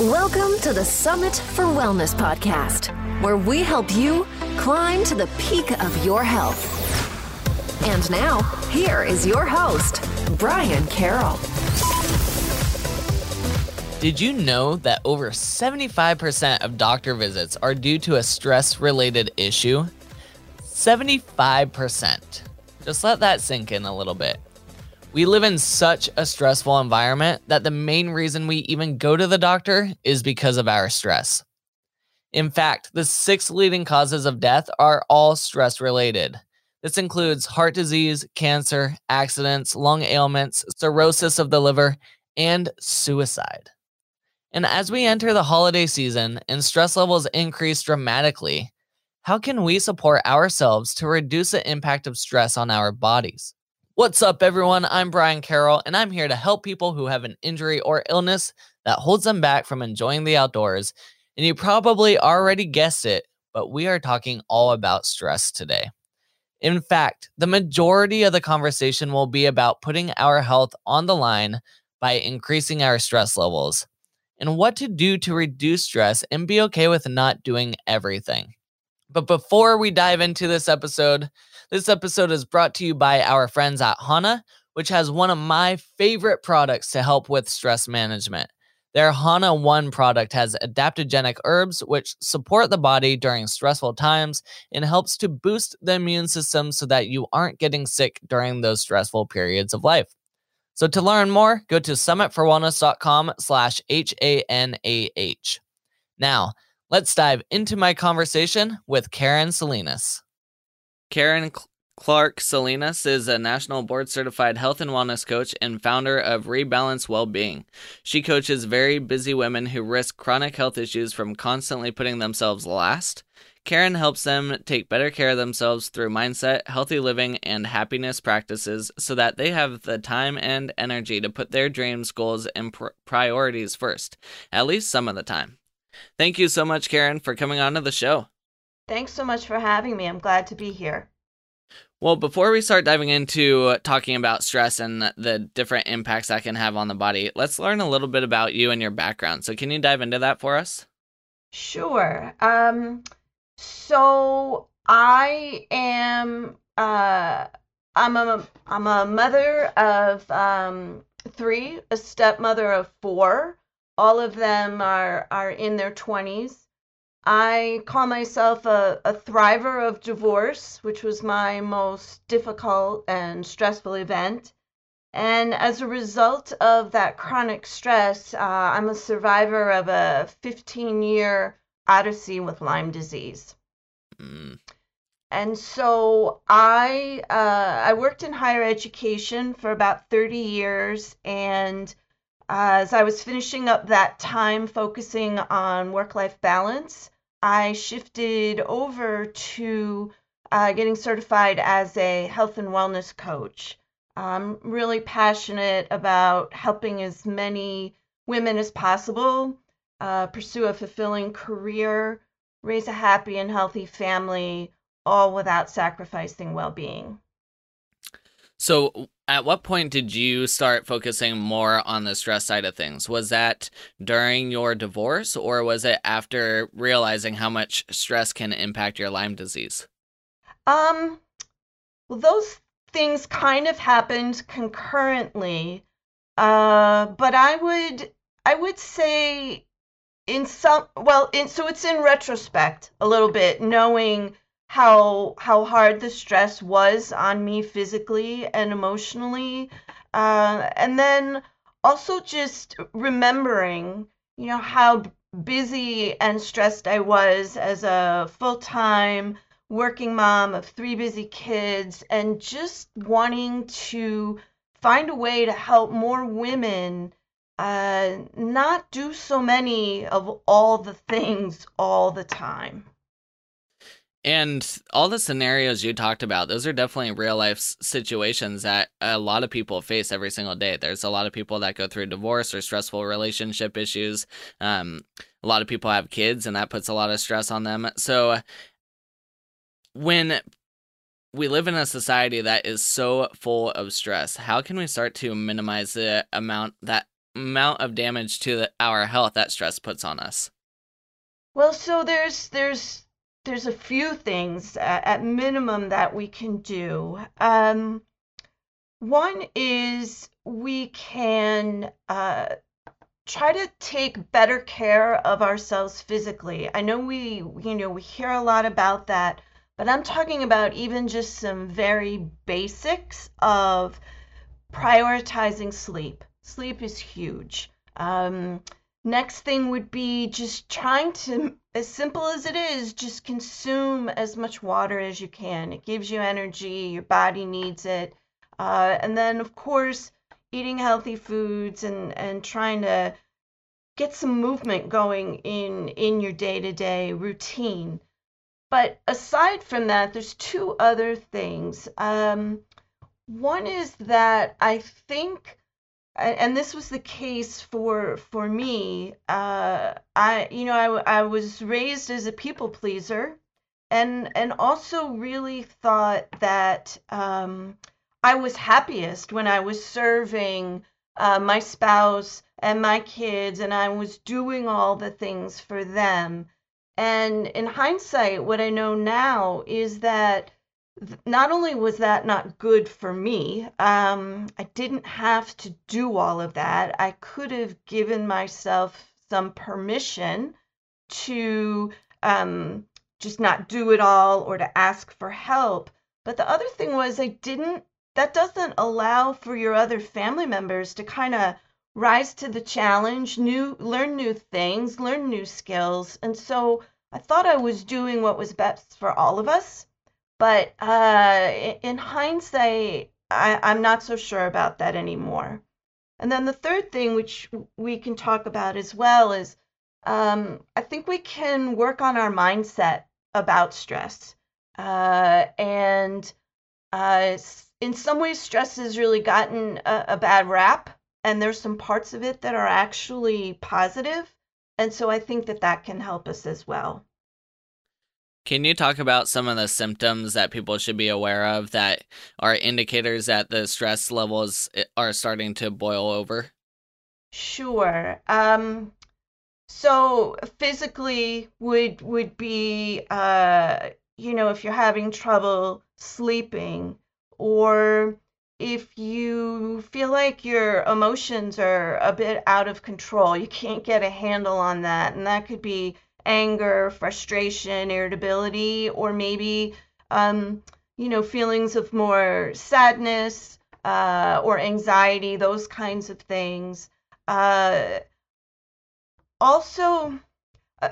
Welcome to the Summit for Wellness podcast, where we help you climb to the peak of your health. And now, here is your host, Brian Carroll. Did you know that over 75% of doctor visits are due to a stress related issue? 75%. Just let that sink in a little bit. We live in such a stressful environment that the main reason we even go to the doctor is because of our stress. In fact, the six leading causes of death are all stress related. This includes heart disease, cancer, accidents, lung ailments, cirrhosis of the liver, and suicide. And as we enter the holiday season and stress levels increase dramatically, how can we support ourselves to reduce the impact of stress on our bodies? What's up, everyone? I'm Brian Carroll, and I'm here to help people who have an injury or illness that holds them back from enjoying the outdoors. And you probably already guessed it, but we are talking all about stress today. In fact, the majority of the conversation will be about putting our health on the line by increasing our stress levels and what to do to reduce stress and be okay with not doing everything. But before we dive into this episode, this episode is brought to you by our friends at Hanah, which has one of my favorite products to help with stress management. Their Hanah One product has adaptogenic herbs which support the body during stressful times and helps to boost the immune system so that you aren't getting sick during those stressful periods of life. So to learn more, go to summitforwellness.com slash H-A-N-A-H. Now, Let's dive into my conversation with Karen Salinas. Karen Clark Salinas is a national board certified health and wellness coach and founder of Rebalance Wellbeing. She coaches very busy women who risk chronic health issues from constantly putting themselves last. Karen helps them take better care of themselves through mindset, healthy living, and happiness practices so that they have the time and energy to put their dreams, goals, and pr- priorities first, at least some of the time. Thank you so much, Karen, for coming on to the show. Thanks so much for having me. I'm glad to be here. Well, before we start diving into talking about stress and the different impacts that can have on the body, let's learn a little bit about you and your background. So, can you dive into that for us? Sure. Um, so I am uh, I'm a I'm a mother of um, three, a stepmother of four. All of them are, are in their 20s. I call myself a, a thriver of divorce, which was my most difficult and stressful event. And as a result of that chronic stress, uh, I'm a survivor of a 15 year odyssey with Lyme disease. Mm. And so I uh, I worked in higher education for about 30 years, and as I was finishing up that time focusing on work life balance, I shifted over to uh, getting certified as a health and wellness coach. I'm really passionate about helping as many women as possible uh, pursue a fulfilling career, raise a happy and healthy family, all without sacrificing well being. So, at what point did you start focusing more on the stress side of things? Was that during your divorce or was it after realizing how much stress can impact your Lyme disease? Um, well, those things kind of happened concurrently. Uh, but I would I would say in some well, in so it's in retrospect a little bit, knowing how how hard the stress was on me physically and emotionally. Uh, and then also just remembering you know how busy and stressed i was as a full-time working mom of three busy kids and just wanting to find a way to help more women uh, not do so many of all the things all the time and all the scenarios you talked about, those are definitely real life situations that a lot of people face every single day. There's a lot of people that go through divorce or stressful relationship issues. Um, a lot of people have kids, and that puts a lot of stress on them. So, when we live in a society that is so full of stress, how can we start to minimize the amount that amount of damage to our health that stress puts on us? Well, so there's there's there's a few things at, at minimum that we can do. Um, one is we can uh, try to take better care of ourselves physically. I know we, you know, we hear a lot about that, but I'm talking about even just some very basics of prioritizing sleep. Sleep is huge. Um, next thing would be just trying to, as simple as it is, just consume as much water as you can. It gives you energy, your body needs it. Uh, and then, of course, eating healthy foods and and trying to get some movement going in in your day-to-day routine but aside from that there's two other things um, one is that i think and this was the case for for me uh, i you know I, I was raised as a people pleaser and and also really thought that um, I was happiest when I was serving uh, my spouse and my kids, and I was doing all the things for them. And in hindsight, what I know now is that not only was that not good for me, um, I didn't have to do all of that. I could have given myself some permission to um, just not do it all or to ask for help. But the other thing was, I didn't that doesn't allow for your other family members to kind of rise to the challenge, new learn new things, learn new skills. And so I thought I was doing what was best for all of us. But uh, in hindsight, I, I'm not so sure about that anymore. And then the third thing, which we can talk about as well, is um, I think we can work on our mindset about stress. Uh, and uh, in some ways, stress has really gotten a, a bad rap, and there's some parts of it that are actually positive. And so I think that that can help us as well. Can you talk about some of the symptoms that people should be aware of that are indicators that the stress levels eh, are starting to boil over? Sure. Um, so physically would would be uh, you know if you're having trouble sleeping, or if you feel like your emotions are a bit out of control, you can't get a handle on that. And that could be anger, frustration, irritability, or maybe, um, you know, feelings of more sadness uh, or anxiety, those kinds of things. Uh, also,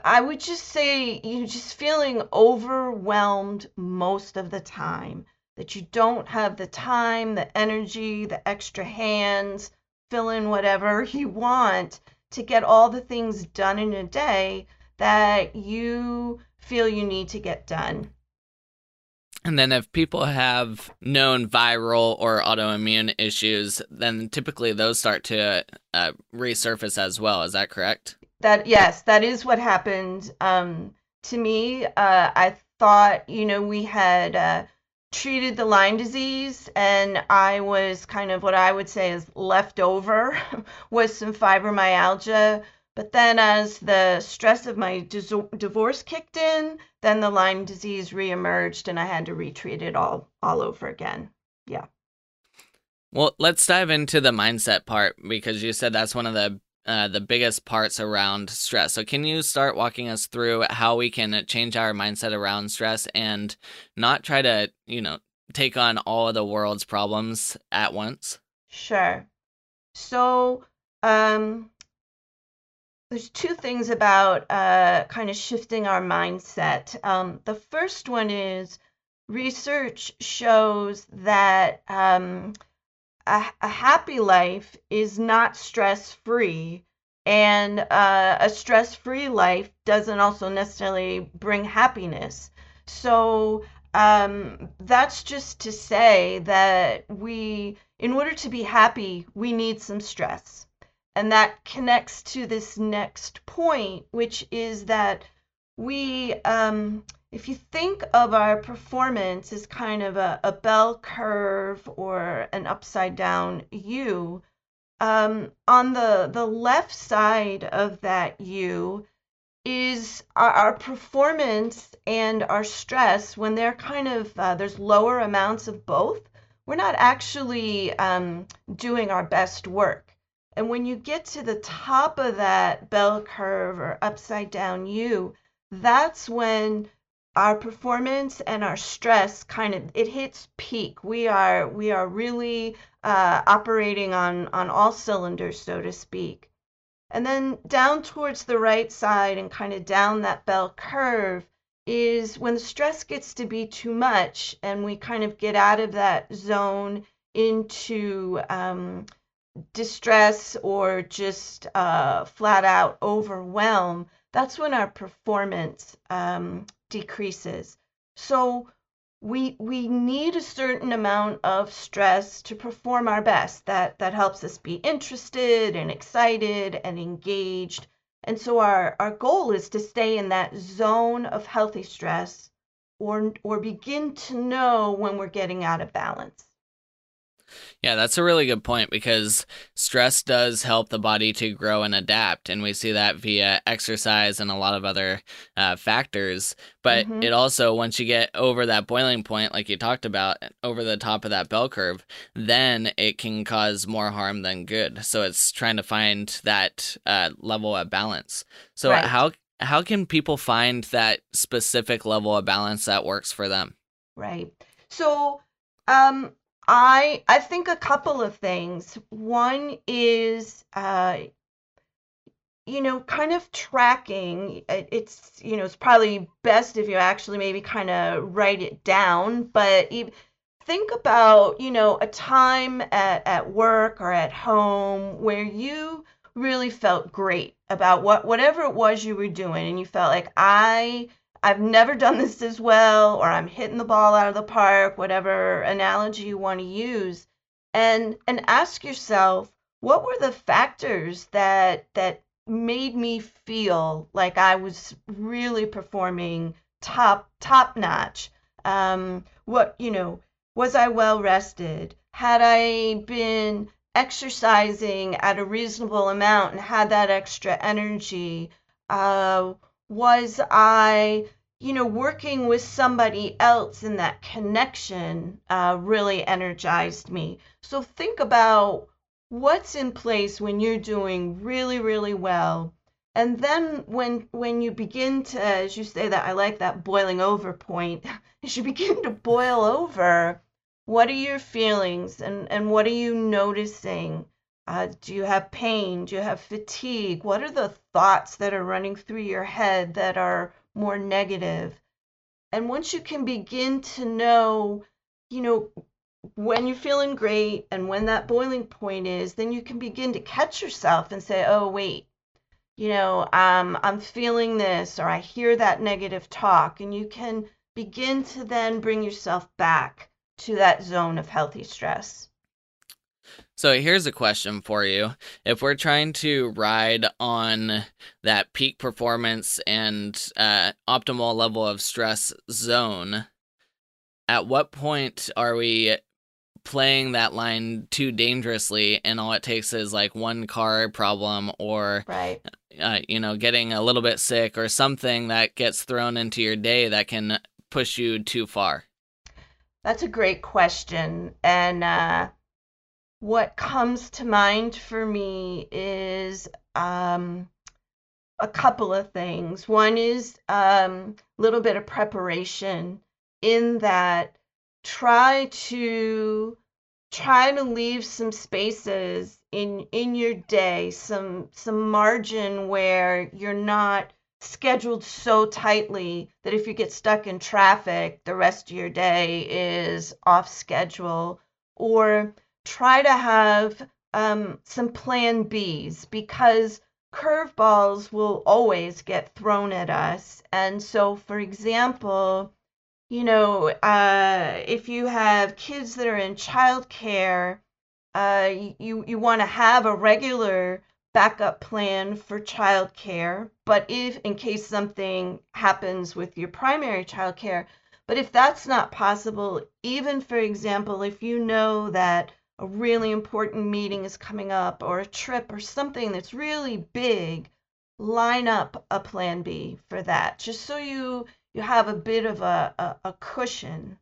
I would just say you're just feeling overwhelmed most of the time that you don't have the time, the energy, the extra hands, fill in whatever you want to get all the things done in a day that you feel you need to get done. And then, if people have known viral or autoimmune issues, then typically those start to uh, resurface as well. Is that correct? That yes, that is what happened um, to me. Uh, I thought, you know, we had uh, treated the Lyme disease, and I was kind of what I would say is left over with some fibromyalgia. But then, as the stress of my divorce kicked in, then the Lyme disease reemerged, and I had to retreat it all all over again. Yeah. Well, let's dive into the mindset part because you said that's one of the uh, the biggest parts around stress. So, can you start walking us through how we can change our mindset around stress and not try to, you know, take on all of the world's problems at once? Sure. So, um, there's two things about uh, kind of shifting our mindset. Um, the first one is research shows that um, a, a happy life is not stress free and uh, a stress free life doesn't also necessarily bring happiness so um, that's just to say that we in order to be happy we need some stress and that connects to this next point which is that we um, if you think of our performance as kind of a, a bell curve or an upside down U, um, on the the left side of that U is our, our performance and our stress when they're kind of uh, there's lower amounts of both. We're not actually um, doing our best work. And when you get to the top of that bell curve or upside down U, that's when our performance and our stress kind of it hits peak. We are we are really uh, operating on on all cylinders so to speak. And then down towards the right side and kind of down that bell curve is when the stress gets to be too much and we kind of get out of that zone into um, distress or just uh, flat out overwhelm that's when our performance um, decreases. So we we need a certain amount of stress to perform our best. That that helps us be interested and excited and engaged. And so our, our goal is to stay in that zone of healthy stress or or begin to know when we're getting out of balance. Yeah, that's a really good point because stress does help the body to grow and adapt. And we see that via exercise and a lot of other uh, factors. But mm-hmm. it also, once you get over that boiling point, like you talked about, over the top of that bell curve, then it can cause more harm than good. So it's trying to find that uh, level of balance. So, right. how how can people find that specific level of balance that works for them? Right. So, um, I I think a couple of things. One is uh you know, kind of tracking. It's you know, it's probably best if you actually maybe kind of write it down, but think about, you know, a time at at work or at home where you really felt great about what whatever it was you were doing and you felt like I I've never done this as well, or I'm hitting the ball out of the park, whatever analogy you want to use, and and ask yourself, what were the factors that that made me feel like I was really performing top top notch? Um, what you know, was I well rested? Had I been exercising at a reasonable amount and had that extra energy? Uh, was I, you know, working with somebody else in that connection uh, really energized me. So think about what's in place when you're doing really, really well. And then when when you begin to, as you say that I like that boiling over point, as you begin to boil over, what are your feelings and, and what are you noticing? Uh, do you have pain? Do you have fatigue? What are the thoughts that are running through your head that are more negative? And once you can begin to know, you know, when you're feeling great and when that boiling point is, then you can begin to catch yourself and say, oh, wait, you know, um, I'm feeling this, or I hear that negative talk. And you can begin to then bring yourself back to that zone of healthy stress. So here's a question for you. If we're trying to ride on that peak performance and uh, optimal level of stress zone, at what point are we playing that line too dangerously and all it takes is like one car problem or right. uh, you know getting a little bit sick or something that gets thrown into your day that can push you too far that's a great question and uh what comes to mind for me is um, a couple of things. One is a um, little bit of preparation in that try to try to leave some spaces in in your day some some margin where you're not scheduled so tightly that if you get stuck in traffic the rest of your day is off schedule or try to have um, some plan Bs because curveballs will always get thrown at us. And so, for example, you know, uh, if you have kids that are in childcare, uh, you you want to have a regular backup plan for childcare. But if in case something happens with your primary childcare, but if that's not possible, even for example, if you know that a really important meeting is coming up or a trip or something that's really big, line up a plan B for that, just so you you have a bit of a, a, a cushion.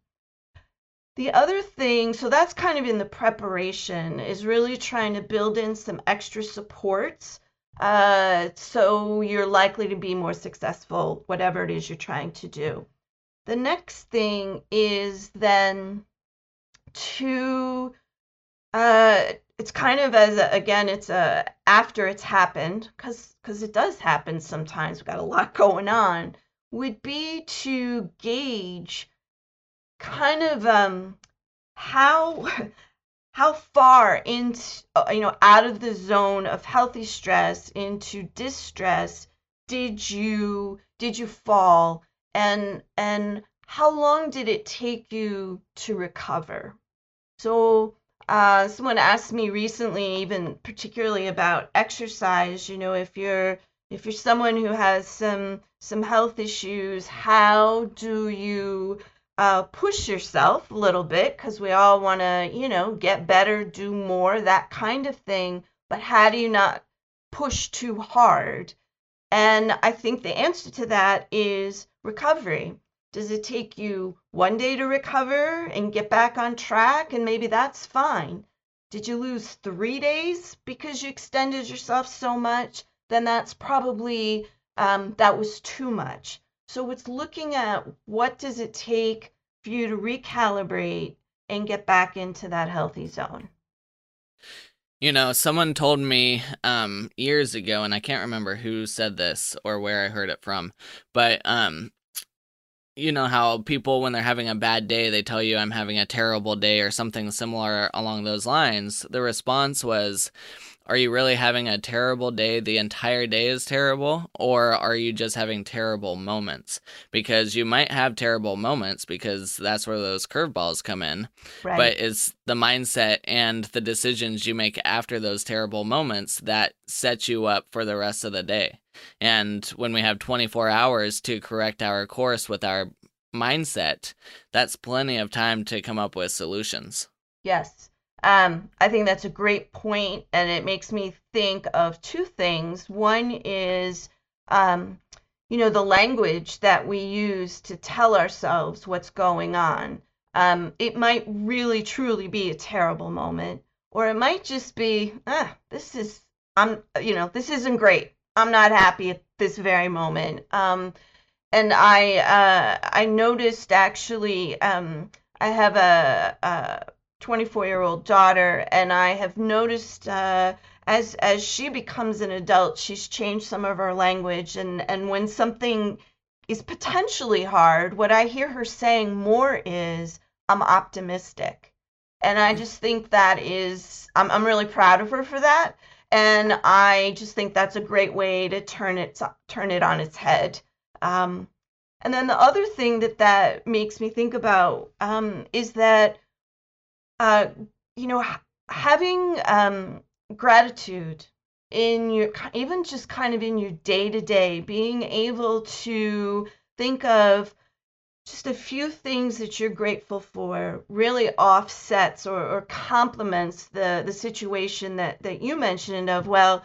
The other thing, so that's kind of in the preparation, is really trying to build in some extra supports uh, so you're likely to be more successful, whatever it is you're trying to do. The next thing is then to uh, it's kind of as a, again it's a after it's happened because because it does happen sometimes we've got a lot going on would be to gauge kind of um how how far into uh, you know out of the zone of healthy stress into distress did you did you fall? And and how long did it take you to recover? So uh, someone asked me recently, even particularly about exercise. You know, if you're if you're someone who has some some health issues, how do you uh, push yourself a little bit? Because we all want to, you know, get better, do more, that kind of thing. But how do you not push too hard? And I think the answer to that is recovery. Does it take you one day to recover and get back on track? And maybe that's fine. Did you lose three days because you extended yourself so much? Then that's probably, um, that was too much. So it's looking at what does it take for you to recalibrate and get back into that healthy zone. You know, someone told me um, years ago, and I can't remember who said this or where I heard it from, but um, you know how people when they're having a bad day they tell you i'm having a terrible day or something similar along those lines. The response was are you really having a terrible day? The entire day is terrible? Or are you just having terrible moments? Because you might have terrible moments because that's where those curveballs come in. Right. but it's the mindset and the decisions you make after those terrible moments that set you up for the rest of the day. And when we have 24 hours to correct our course with our mindset that's plenty of time to come up with solutions. Yes um, I think that's a great point, and it makes me think of two things. One is, um, you know, the language that we use to tell ourselves what's going on. Um, it might really, truly be a terrible moment, or it might just be, ah, this is, I'm, you know, this isn't great. I'm not happy at this very moment. Um, and I, uh, I noticed actually, um, I have a, a 24 year old daughter, and I have noticed uh, as as she becomes an adult, she's changed some of her language, and and when something is potentially hard, what I hear her saying more is, "I'm optimistic," and I just think that is I'm I'm really proud of her for that, and I just think that's a great way to turn it turn it on its head. Um, and then the other thing that that makes me think about um, is that uh, you know, having um, gratitude in your even just kind of in your day to day, being able to think of just a few things that you're grateful for really offsets or, or complements the the situation that that you mentioned of well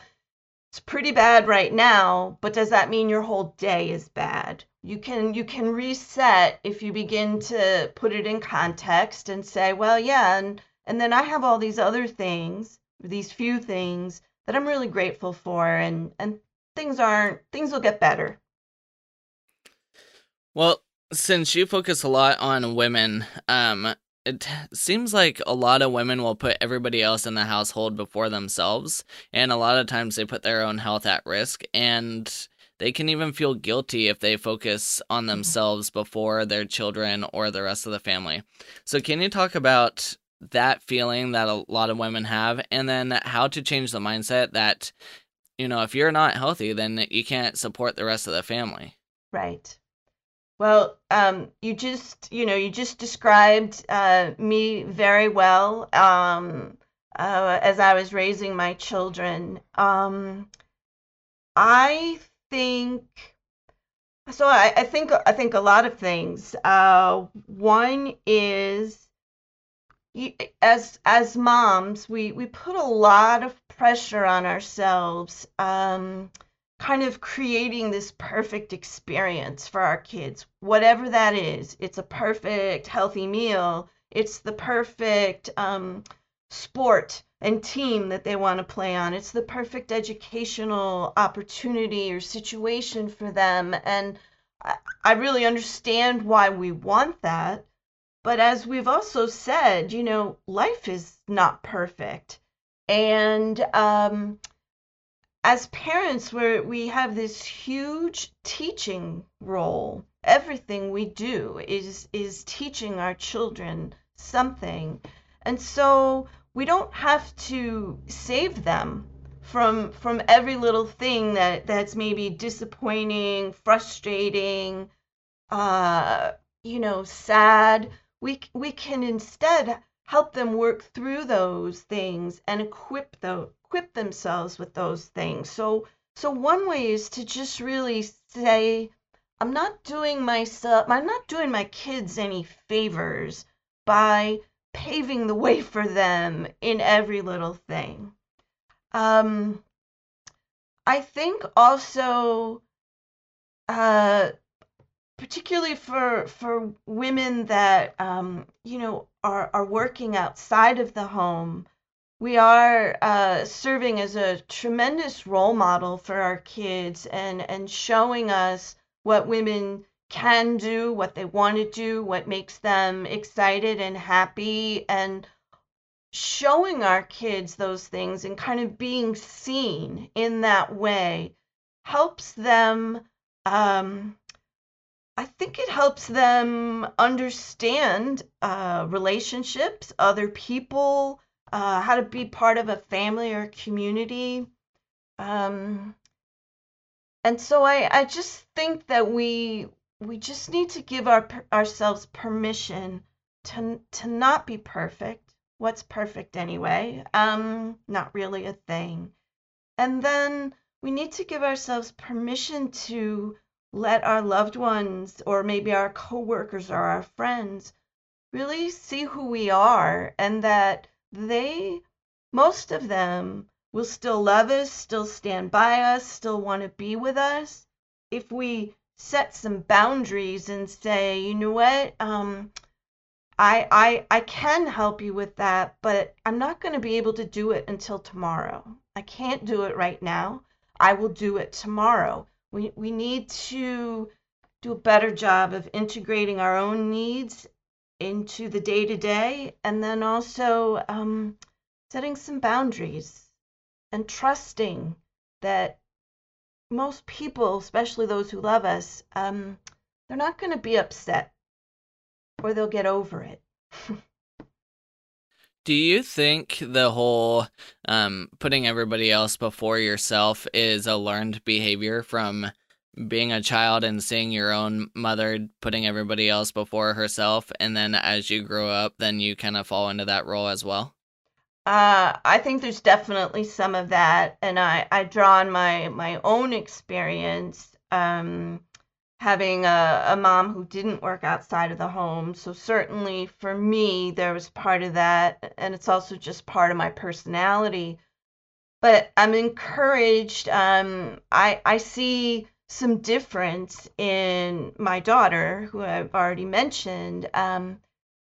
it's pretty bad right now but does that mean your whole day is bad you can you can reset if you begin to put it in context and say well yeah and and then i have all these other things these few things that i'm really grateful for and and things aren't things will get better. Well since you focus a lot on women um it seems like a lot of women will put everybody else in the household before themselves and a lot of times they put their own health at risk and they can even feel guilty if they focus on mm-hmm. themselves before their children or the rest of the family. So, can you talk about that feeling that a lot of women have and then how to change the mindset that, you know, if you're not healthy, then you can't support the rest of the family? Right. Well, um, you just, you know, you just described uh, me very well um, uh, as I was raising my children. Um, I think so. I, I, think I think a lot of things. Uh, one is, as as moms, we we put a lot of pressure on ourselves, um, kind of creating this perfect experience for our kids, whatever that is. It's a perfect healthy meal. It's the perfect um, sport and team that they want to play on. It's the perfect educational opportunity or situation for them. And I, really understand why we want that. But as we've also said, you know, life is not perfect. And um, as parents, we we have this huge teaching role. Everything we do is is teaching our children something. And so we don't have to save them from from every little thing that that's maybe disappointing, frustrating, uh, you know, sad. We we can instead help them work through those things and equip the equip themselves with those things. So so one way is to just really say I'm not doing myself I'm not doing my kids any favors by paving the way for them in every little thing. Um, I think also, uh, particularly for for women that um, you know are are working outside of the home, we are uh, serving as a tremendous role model for our kids and and showing us what women can do, what they want to do, what makes them excited and happy, and showing our kids those things and kind of being seen in that way helps them. Um, I think it helps them understand uh, relationships, other people, uh, how to be part of a family or community. Um, and so I, I just think that we we just need to give our ourselves permission to to not be perfect. What's perfect anyway? Um, not really a thing. And then we need to give ourselves permission to let our loved ones or maybe our coworkers or our friends really see who we are and that they most of them will still love us, still stand by us, still want to be with us if we set some boundaries and say, you know what, um, I, I, I can help you with that, but I'm not going to be able to do it until tomorrow. I can't do it right now. I will do it tomorrow. We, we need to do a better job of integrating our own needs into the day to day and then also um, setting some boundaries and trusting that most people, especially those who love us, um, they're not going to be upset or they'll get over it. Do you think the whole um, putting everybody else before yourself is a learned behavior from being a child and seeing your own mother putting everybody else before herself? And then as you grow up, then you kind of fall into that role as well? Uh, I think there's definitely some of that, and I, I draw on my my own experience um, having a, a mom who didn't work outside of the home. So certainly for me, there was part of that, and it's also just part of my personality. But I'm encouraged. Um, I I see some difference in my daughter, who I've already mentioned. Um,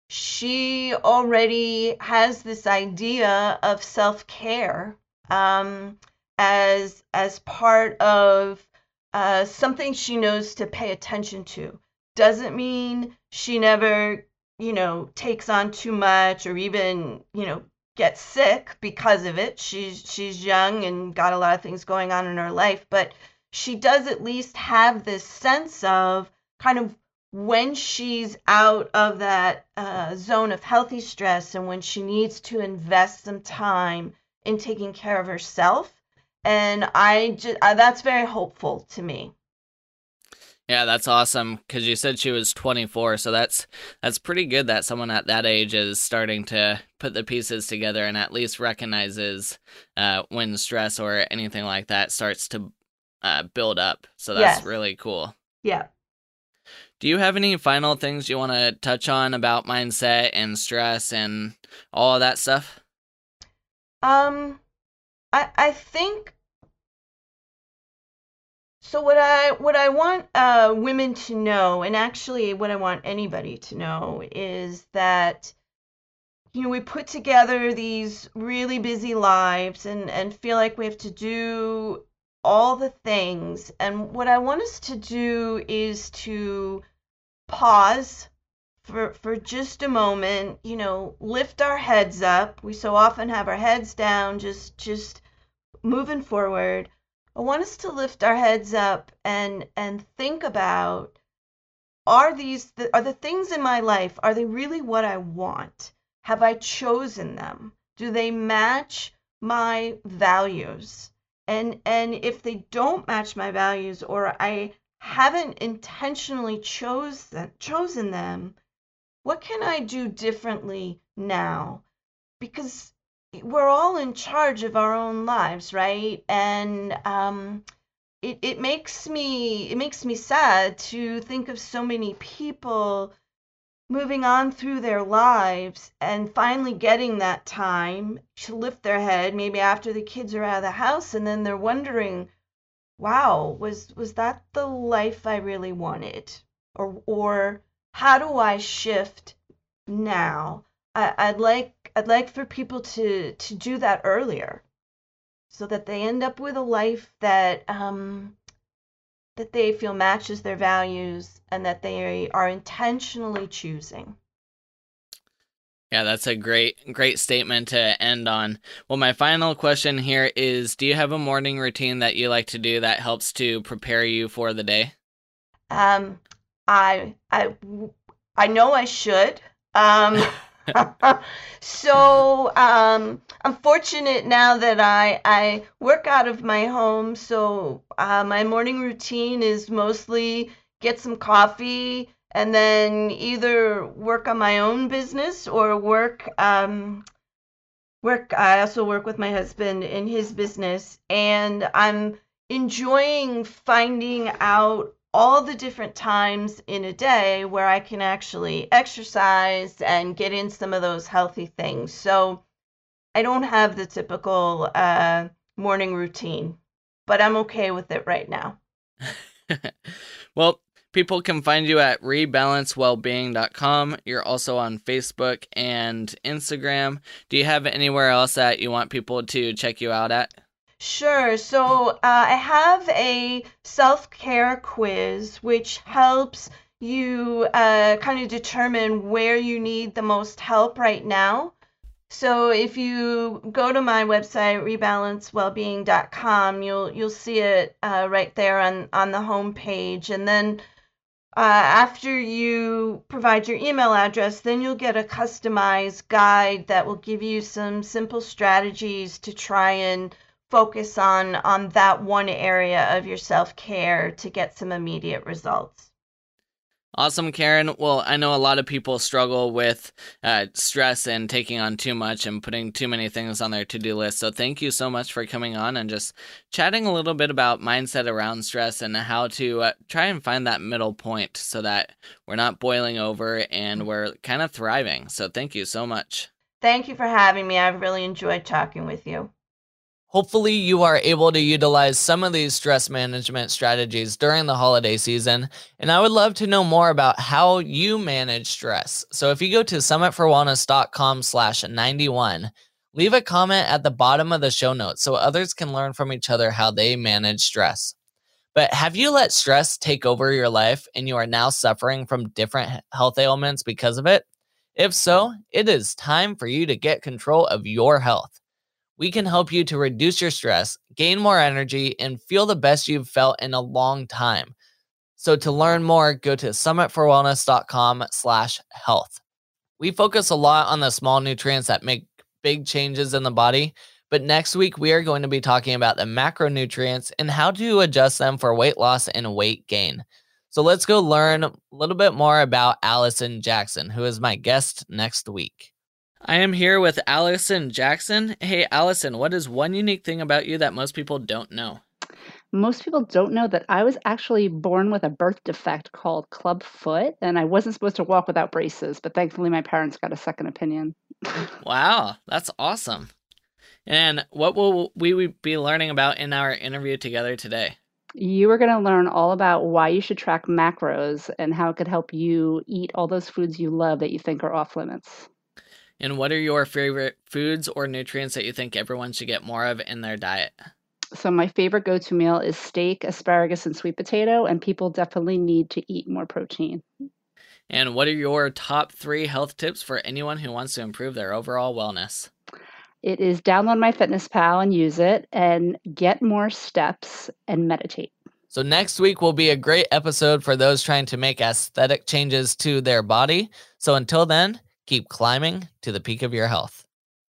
she already has this idea of self-care um, as as part of uh, something she knows to pay attention to. Doesn't mean she never, you know, takes on too much or even, you know, gets sick because of it. She's she's young and got a lot of things going on in her life, but she does at least have this sense of kind of when she's out of that uh, zone of healthy stress and when she needs to invest some time in taking care of herself. And i just uh, that's very hopeful to me. Yeah that's awesome because you said she was 24 so that's that's pretty good that someone at that age is starting to put the pieces together and at least recognizes uh, when stress or anything like that starts to uh, build up. So that's yes. really cool. Yeah Do you have any final things you want to touch on about mindset and stress and all of that stuff? Um, I I think so. What I what I want uh, women to know, and actually what I want anybody to know, is that you know we put together these really busy lives and and feel like we have to do all the things. And what I want us to do is to pause for for just a moment, you know, lift our heads up. We so often have our heads down, just just moving forward. I want us to lift our heads up and and think about are these the, are the things in my life are they really what I want? Have I chosen them? Do they match my values? And and if they don't match my values or i haven't intentionally chosen chosen them what can i do differently now? Because we're all in charge of our own lives right? And um it, it makes me it makes me sad to think of so many people moving on through their lives and finally getting that time to lift their head maybe after the kids are out of the house and then they're wondering wow was was that the life i really wanted? Or or how do i shift now? I, i'd like i'd like for people to to do that earlier so that they end up with a life that um that they feel matches their values and that they are intentionally choosing. Yeah, that's a great great statement to end on. Well, my final question here is do you have a morning routine that you like to do that helps to prepare you for the day? Um I I I know I should. Um so um, I'm fortunate now that I I work out of my home. So uh, my morning routine is mostly get some coffee and then either work on my own business or work um, work. I also work with my husband in his business, and I'm enjoying finding out all the different times in a day where I can actually exercise and get in some of those healthy things. So I don't have the typical uh, morning routine, but I'm okay with it right now. well, people can find you at rebalancewellbeing.com. You're also on Facebook and Instagram. Do you have anywhere else that you want people to check you out at? Sure. So uh, I have a self care quiz which helps you uh, kind of determine where you need the most help right now. So if you go to my website rebalancewellbeing.com, you'll you'll see it uh, right there on on the home page, and then uh, after you provide your email address, then you'll get a customized guide that will give you some simple strategies to try and focus on on that one area of your self-care to get some immediate results. Awesome, Karen. Well, I know a lot of people struggle with uh, stress and taking on too much and putting too many things on their to do list. So, thank you so much for coming on and just chatting a little bit about mindset around stress and how to uh, try and find that middle point so that we're not boiling over and we're kind of thriving. So, thank you so much. Thank you for having me. I've really enjoyed talking with you. Hopefully, you are able to utilize some of these stress management strategies during the holiday season. And I would love to know more about how you manage stress. So if you go to summitforwellness.com slash 91, leave a comment at the bottom of the show notes so others can learn from each other how they manage stress. But have you let stress take over your life and you are now suffering from different health ailments because of it? If so, it is time for you to get control of your health we can help you to reduce your stress, gain more energy, and feel the best you've felt in a long time. So to learn more, go to summitforwellness.com slash health. We focus a lot on the small nutrients that make big changes in the body, but next week we are going to be talking about the macronutrients and how to adjust them for weight loss and weight gain. So let's go learn a little bit more about Allison Jackson, who is my guest next week. I am here with Allison Jackson. Hey, Allison, what is one unique thing about you that most people don't know? most people don't know that I was actually born with a birth defect called club foot, and I wasn't supposed to walk without braces, but thankfully my parents got a second opinion. wow, that's awesome. And what will we be learning about in our interview together today? You are going to learn all about why you should track macros and how it could help you eat all those foods you love that you think are off limits. And what are your favorite foods or nutrients that you think everyone should get more of in their diet? So, my favorite go to meal is steak, asparagus, and sweet potato, and people definitely need to eat more protein. And what are your top three health tips for anyone who wants to improve their overall wellness? It is download MyFitnessPal and use it, and get more steps and meditate. So, next week will be a great episode for those trying to make aesthetic changes to their body. So, until then, keep climbing to the peak of your health.